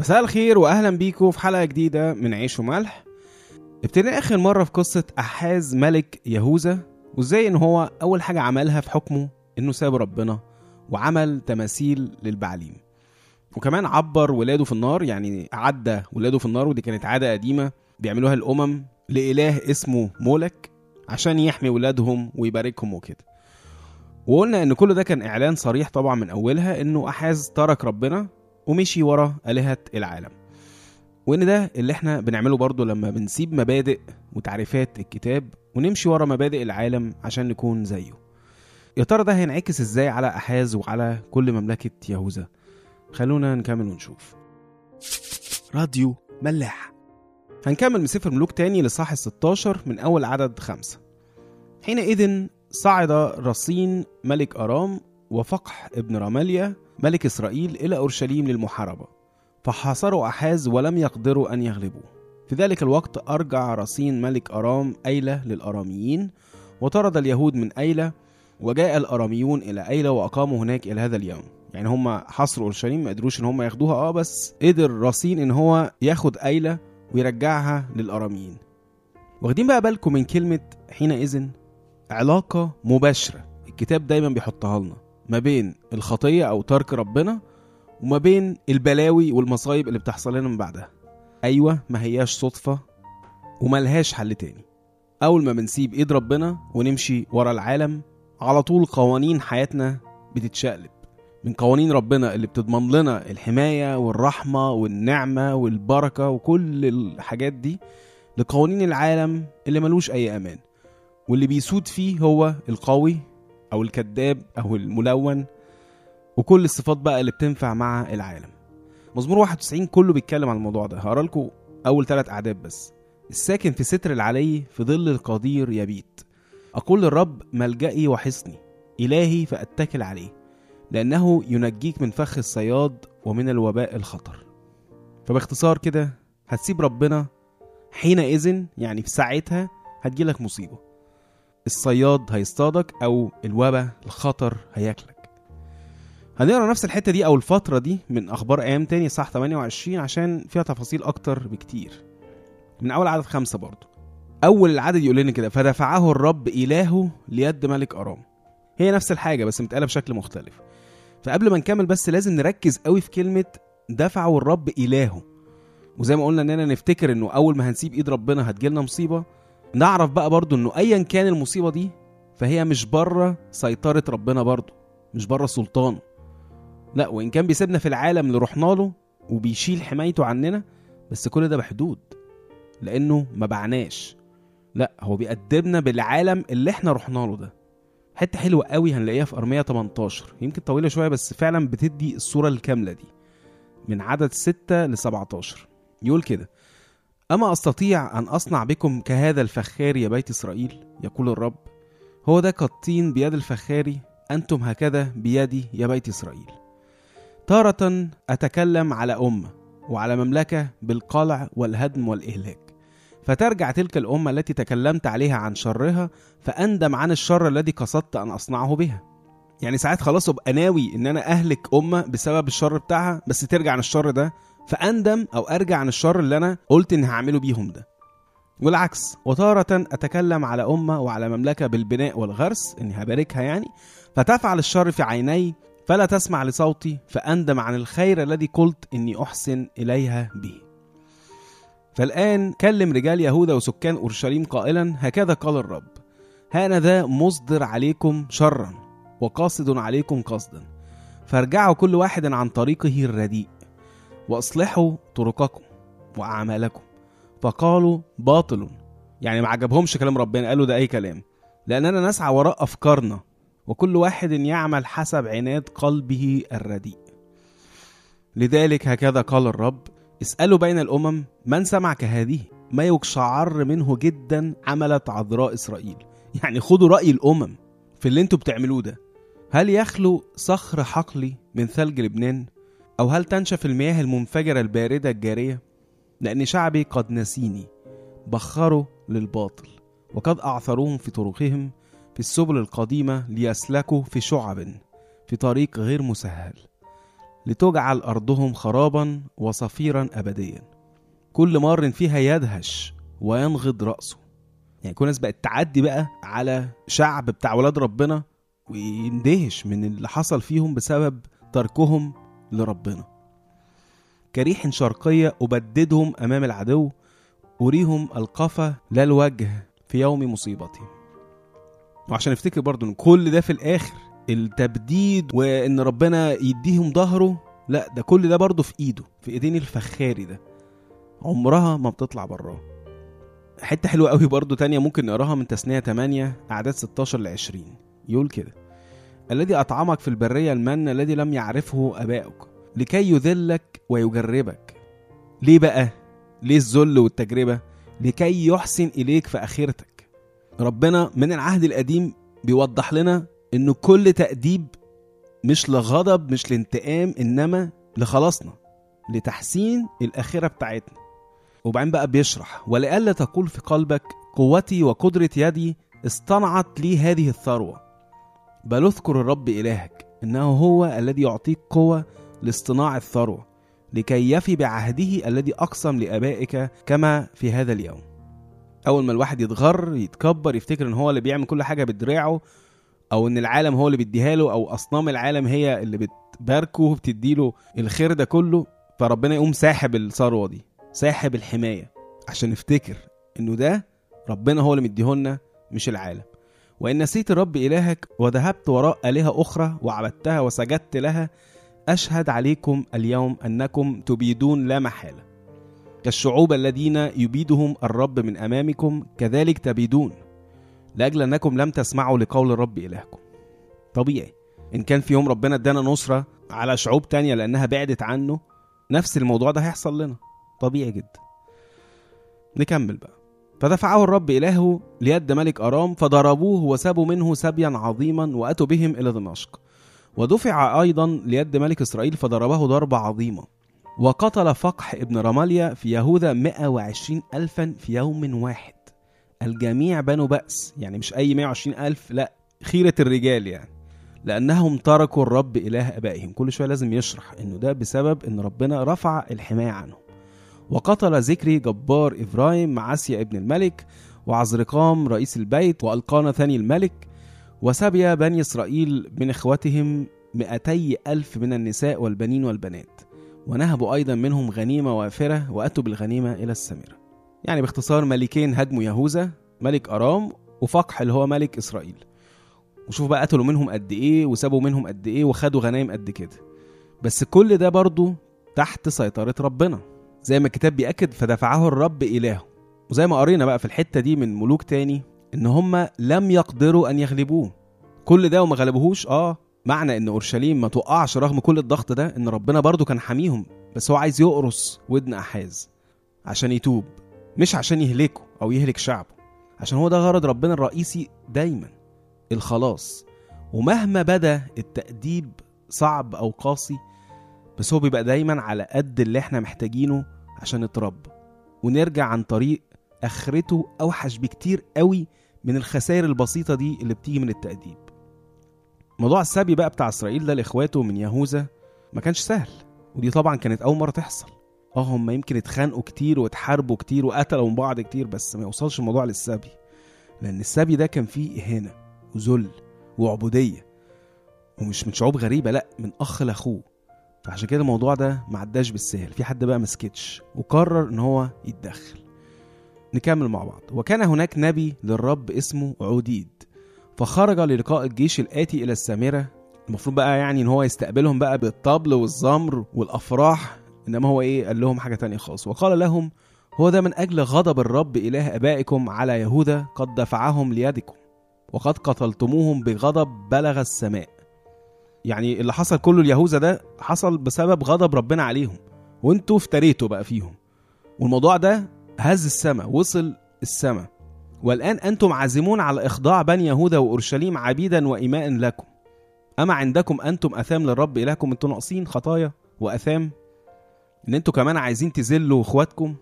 مساء الخير واهلا بيكم في حلقة جديدة من عيش وملح. ابتدينا آخر مرة في قصة أحاز ملك يهوذا وإزاي إن هو أول حاجة عملها في حكمه إنه ساب ربنا وعمل تماثيل للبعليم. وكمان عبر ولاده في النار يعني عدى ولاده في النار ودي كانت عادة قديمة بيعملوها الأمم لإله اسمه مولك عشان يحمي ولادهم ويباركهم وكده. وقلنا إن كل ده كان إعلان صريح طبعا من أولها إنه أحاز ترك ربنا ومشي ورا آلهة العالم. وإن ده اللي إحنا بنعمله برضه لما بنسيب مبادئ وتعريفات الكتاب ونمشي ورا مبادئ العالم عشان نكون زيه. يا ترى ده هينعكس إزاي على أحاز وعلى كل مملكة يهوذا خلونا نكمل ونشوف. راديو ملاح. هنكمل من سفر ملوك تاني لصح 16 من أول عدد خمسة. حينئذ صعد رصين ملك أرام وفقح ابن رماليا ملك إسرائيل إلى أورشليم للمحاربة فحاصروا أحاز ولم يقدروا أن يغلبوه. في ذلك الوقت أرجع رصين ملك أرام أيلة للأراميين وطرد اليهود من أيلة وجاء الأراميون إلى أيلة وأقاموا هناك إلى هذا اليوم. يعني هم حصروا أورشليم ما قدروش إن هم ياخدوها أه بس قدر رصين إن هو ياخد أيلة ويرجعها للأراميين. واخدين بقى بالكم من كلمة حينئذ علاقة مباشرة. الكتاب دايما بيحطها لنا. ما بين الخطية أو ترك ربنا وما بين البلاوي والمصايب اللي بتحصل لنا من بعدها. أيوة ما هياش صدفة وملهاش حل تاني. أول ما بنسيب إيد ربنا ونمشي ورا العالم على طول قوانين حياتنا بتتشقلب. من قوانين ربنا اللي بتضمن لنا الحماية والرحمة والنعمة والبركة وكل الحاجات دي لقوانين العالم اللي ملوش أي أمان. واللي بيسود فيه هو القوي أو الكذاب أو الملون وكل الصفات بقى اللي بتنفع مع العالم. مزمور 91 كله بيتكلم عن الموضوع ده. هقرأ لكم أول ثلاث أعداد بس. الساكن في ستر العلي في ظل القدير يبيت. أقول للرب ملجئي وحصني إلهي فأتكل عليه لأنه ينجيك من فخ الصياد ومن الوباء الخطر. فباختصار كده هتسيب ربنا حينئذ يعني في ساعتها هتجيلك مصيبة. الصياد هيصطادك أو الوباء الخطر هياكلك. هنقرأ نفس الحتة دي أو الفترة دي من أخبار أيام تاني صح 28 عشان فيها تفاصيل أكتر بكتير. من أول عدد خمسة برضو. أول العدد يقول لنا كده فدفعه الرب إلهه ليد ملك أرام. هي نفس الحاجة بس متقالة بشكل مختلف. فقبل ما نكمل بس لازم نركز قوي في كلمة دفعه الرب إلهه. وزي ما قلنا إننا نفتكر إنه أول ما هنسيب إيد ربنا هتجيلنا مصيبة. نعرف بقى برضو إنه ايا كان المصيبة دي فهي مش بره سيطرة ربنا برضو مش بره سلطانه. لا وإن كان بيسيبنا في العالم اللي رحنا له وبيشيل حمايته عننا بس كل ده بحدود لأنه ما بعناش. لا هو بيقدمنا بالعالم اللي إحنا رحنا له ده. حتة حلوة قوي هنلاقيها في أرمية 18 يمكن طويلة شوية بس فعلا بتدي الصورة الكاملة دي. من عدد 6 ل 17 يقول كده أما أستطيع أن أصنع بكم كهذا الفخار يا بيت إسرائيل؟ يقول الرب هو ده كالطين بيد الفخاري أنتم هكذا بيدي يا بيت إسرائيل. تارة أتكلم على امه وعلى مملكة بالقلع والهدم والإهلاك. فترجع تلك الأمة التي تكلمت عليها عن شرها فأندم عن الشر الذي قصدت أن أصنعه بها. يعني ساعات خلاص أبقى ناوي إن أنا أهلك أمة بسبب الشر بتاعها بس ترجع عن الشر ده فأندم أو أرجع عن الشر اللي أنا قلت إني هعمله بيهم ده. والعكس وتارة أتكلم على أمة وعلى مملكة بالبناء والغرس إني هباركها يعني فتفعل الشر في عيني فلا تسمع لصوتي فأندم عن الخير الذي قلت إني أحسن إليها به. فالآن كلم رجال يهوذا وسكان أورشليم قائلا هكذا قال الرب هانا ذا مصدر عليكم شرا وقاصد عليكم قصدا. فارجعوا كل واحد عن طريقه الرديء. وأصلحوا طرقكم وأعمالكم. فقالوا باطل. يعني ما عجبهمش كلام ربنا قالوا ده أي كلام. لأننا نسعى وراء أفكارنا وكل واحد يعمل حسب عناد قلبه الرديء. لذلك هكذا قال الرب اسألوا بين الأمم من سمع كهذه ما يقشعر منه جدا عملت عذراء إسرائيل. يعني خدوا رأي الأمم في اللي أنتوا بتعملوه ده. هل يخلو صخر حقلي من ثلج لبنان؟ أو هل تنشف المياه المنفجرة الباردة الجارية؟ لأن شعبي قد نسيني بخروا للباطل وقد أعثروهم في طرقهم في السبل القديمة ليسلكوا في شعب في طريق غير مسهل لتجعل أرضهم خرابا وصفيرا أبديا. كل مار فيها يدهش وينغض رأسه. يعني كل الناس بقت تعدي بقى على شعب بتاع ولاد ربنا ويندهش من اللي حصل فيهم بسبب تركهم لربنا. كريح شرقية أبددهم أمام العدو أريهم القفا لا الوجه في يوم مصيبتهم. وعشان نفتكر برضو إن كل ده في الآخر التبديد وإن ربنا يديهم ظهره لا ده كل ده برضو في إيده في إيدين الفخاري ده. عمرها ما بتطلع براه حتة حلوة قوي برضو تانية ممكن نقراها من تثنية 8 أعداد 16 ل 20 يقول كده الذي أطعمك في البرية المن الذي لم يعرفه آباؤك لكي يذلك ويجربك. ليه بقى؟ ليه الذل والتجربة؟ لكي يحسن إليك في آخرتك. ربنا من العهد القديم بيوضح لنا إن كل تأديب مش لغضب مش لانتقام إنما لخلاصنا لتحسين الآخرة بتاعتنا. وبعدين بقى بيشرح ولئلا تقول في قلبك قوتي وقدرة يدي اصطنعت لي هذه الثروة. بل اذكر الرب إلهك إنه هو الذي يعطيك قوة لاصطناع الثروة لكي يفي بعهده الذي أقسم لآبائك كما في هذا اليوم. أول ما الواحد يتغر يتكبر يفتكر إن هو اللي بيعمل كل حاجة بدراعه أو إن العالم هو اللي بيديها له أو أصنام العالم هي اللي بتباركه وبتديله الخير ده كله فربنا يقوم ساحب الثروة دي ساحب الحماية عشان نفتكر إنه ده ربنا هو اللي مديهولنا مش العالم. وإن نسيت الرب إلهك وذهبت وراء آلهة أخرى وعبدتها وسجدت لها أشهد عليكم اليوم أنكم تبيدون لا محالة. كالشعوب الذين يبيدهم الرب من أمامكم كذلك تبيدون. لأجل أنكم لم تسمعوا لقول الرب إلهكم. طبيعي إن كان في يوم ربنا ادانا نصرة على شعوب تانية لأنها بعدت عنه نفس الموضوع ده هيحصل لنا. طبيعي جدا. نكمل بقى. فدفعه الرب إلهه ليد ملك أرام فضربوه وسابوا منه سبيا عظيما وأتوا بهم إلى دمشق. ودفع أيضا ليد ملك إسرائيل فضربه ضربة عظيمة. وقتل فقح ابن رماليا في يهوذا 120 ألفا في يوم واحد. الجميع بنوا بأس يعني مش أي 120 ألف لا خيرة الرجال يعني. لأنهم تركوا الرب إله أبائهم. كل شوية لازم يشرح إنه ده بسبب إن ربنا رفع الحماية عنهم. وقتل ذكري جبار إبراهيم معسيا ابن الملك وعزرقام رئيس البيت وألقانا ثاني الملك وسبي بني إسرائيل من إخوتهم مئتي ألف من النساء والبنين والبنات. ونهبوا أيضا منهم غنيمة وافرة وأتوا بالغنيمة إلى السامرة يعني باختصار ملكين هاجموا يهوذا ملك أرام وفقح اللي هو ملك إسرائيل. وشوف بقى قتلوا منهم قد إيه وسابوا منهم قد إيه وخدوا غنايم قد كده. بس كل ده برضو تحت سيطرة ربنا. زي ما الكتاب بيأكد فدفعه الرب إلهه. وزي ما قرينا بقى في الحتة دي من ملوك تاني إن هم لم يقدروا أن يغلبوه. كل ده وما غلبوهوش آه معنى إن أورشليم ما توقعش رغم كل الضغط ده إن ربنا برضو كان حاميهم بس هو عايز يقرص ودن أحاز عشان يتوب مش عشان يهلكه أو يهلك شعبه. عشان هو ده غرض ربنا الرئيسي دايما الخلاص. ومهما بدأ التأديب صعب أو قاسي بس هو بيبقى دايما على قد اللي إحنا محتاجينه عشان نتربى ونرجع عن طريق آخرته أوحش بكتير قوي من الخسائر البسيطة دي اللي بتيجي من التأديب. موضوع السبي بقى بتاع إسرائيل ده لإخواته من يهوذا ما كانش سهل ودي طبعا كانت أول مرة تحصل. آه هم يمكن اتخانقوا كتير واتحاربوا كتير وقتلوا من بعض كتير بس ما يوصلش الموضوع للسبي لأن السبي ده كان فيه إهانة وذل وعبودية ومش من شعوب غريبة لأ من أخ لأخوه. فعشان كده الموضوع ده ما عداش بالسهل. في حد بقى مسكتش وقرر إن هو يتدخل. نكمل مع بعض. وكان هناك نبي للرب اسمه عوديد. فخرج للقاء الجيش الآتي إلى السامرة. المفروض بقى يعني إن هو يستقبلهم بقى بالطبل والزمر والأفراح إنما هو إيه؟ قال لهم حاجة تانية خالص. وقال لهم هو ده من أجل غضب الرب إله آبائكم على يهوذا قد دفعهم ليدكم وقد قتلتموهم بغضب بلغ السماء. يعني اللي حصل كله اليهوذا ده حصل بسبب غضب ربنا عليهم. وانتوا افتريتوا بقى فيهم. والموضوع ده هز السماء وصل السماء. والآن أنتم عازمون على إخضاع بني يهوذا وأورشليم عبيدا وإماء لكم. أما عندكم أنتم أثام للرب إلهكم؟ أنتم ناقصين خطايا وأثام؟ إن أنتم كمان عايزين تذلوا إخواتكم؟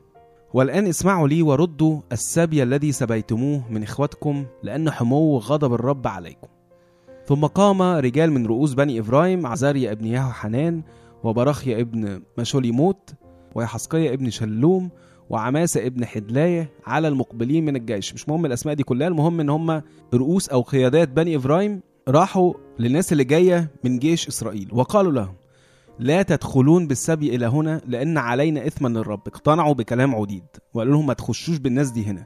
والآن اسمعوا لي وردوا السبي الذي سبيتموه من إخواتكم لأن حمو غضب الرب عليكم. ثم قام رجال من رؤوس بني إبراهيم عزاريا ابن يهو حنان وبرخيا ابن مشوليموت ويحسقية ابن شلوم وعماسة ابن حدلاية على المقبلين من الجيش. مش مهم الأسماء دي كلها المهم إن هم رؤوس أو قيادات بني إفرايم راحوا للناس اللي جاية من جيش إسرائيل وقالوا لهم لا تدخلون بالسبي إلى هنا لأن علينا إثما للرب اقتنعوا بكلام عديد. وقالوا لهم ما تخشوش بالناس دي هنا.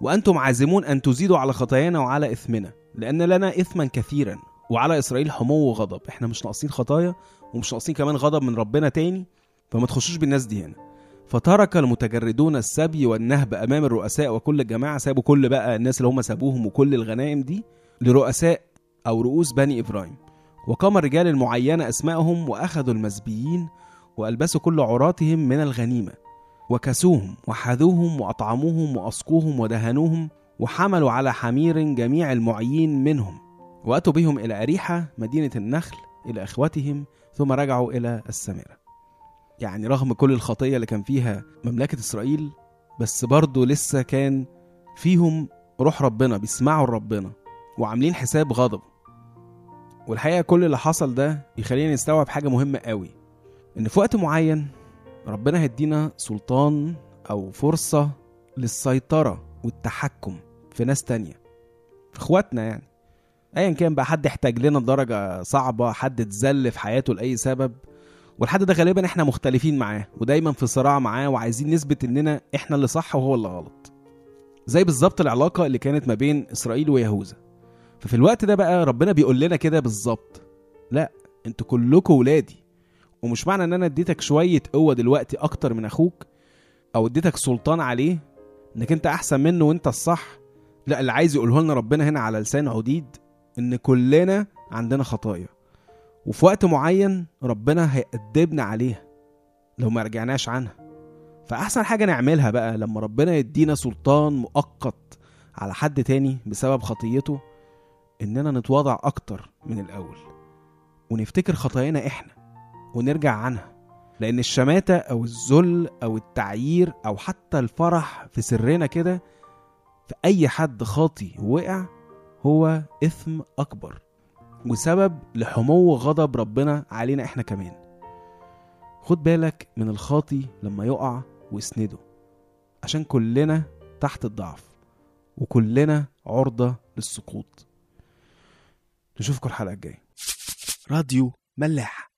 وأنتم عازمون أن تزيدوا على خطايانا وعلى إثمنا. لأن لنا إثما كثيرا وعلى إسرائيل حمو وغضب. إحنا مش ناقصين خطايا ومش ناقصين كمان غضب من ربنا تاني فما تخشوش بالناس دي هنا. فترك المتجردون السبي والنهب أمام الرؤساء وكل الجماعه سابوا كل بقى الناس اللي هم سابوهم وكل الغنائم دي لرؤساء أو رؤوس بني إبراهيم. وقام الرجال المعينه اسمائهم وأخذوا المزبيين وألبسوا كل عراتهم من الغنيمة وكسوهم وحذوهم وأطعموهم واسقوهم ودهنوهم وحملوا على حمير جميع المعيين منهم وأتوا بهم إلى أريحة مدينة النخل إلى إخوتهم ثم رجعوا إلى السامره يعني رغم كل الخطية اللي كان فيها مملكة إسرائيل بس برضه لسه كان فيهم روح ربنا بيسمعوا ربنا وعاملين حساب غضبه والحقيقة كل اللي حصل ده يخلينا نستوعب حاجة مهمة قوي إن في وقت معين ربنا هيدينا سلطان أو فرصة للسيطرة والتحكم. في ناس تانية. في اخواتنا يعني. ايا كان بقى حد احتاج لنا لدرجه صعبة حد اتذل في حياته لأي سبب والحد ده غالبا إحنا مختلفين معاه ودايما في صراع معاه وعايزين نثبت إننا إحنا اللي صح وهو اللي غلط. زي بالظبط العلاقة اللي كانت ما بين إسرائيل ويهوذا. ففي الوقت ده بقى ربنا بيقول لنا كده بالظبط. لا أنتوا كلكم ولادي. ومش معنى إن أنا اديتك شوية قوة دلوقتي أكتر من أخوك أو اديتك سلطان عليه إنك أنت أحسن منه وأنت الصح. لا اللي عايز يقوله لنا ربنا هنا على لسان عديد إن كلنا عندنا خطايا. وفي وقت معين ربنا هيأدبنا عليها لو ما رجعناش عنها. فأحسن حاجة نعملها بقى لما ربنا يدينا سلطان مؤقت على حد تاني بسبب خطيته إننا نتواضع أكتر من الأول. ونفتكر خطايانا إحنا ونرجع عنها. لأن الشماتة أو الذل أو التعيير أو حتى الفرح في سرنا كده في أي حد خاطي وقع هو إثم أكبر وسبب لحمو غضب ربنا علينا إحنا كمان. خد بالك من الخاطي لما يقع واسنده عشان كلنا تحت الضعف وكلنا عرضة للسقوط. نشوفكم الحلقة الجاية. راديو ملاح.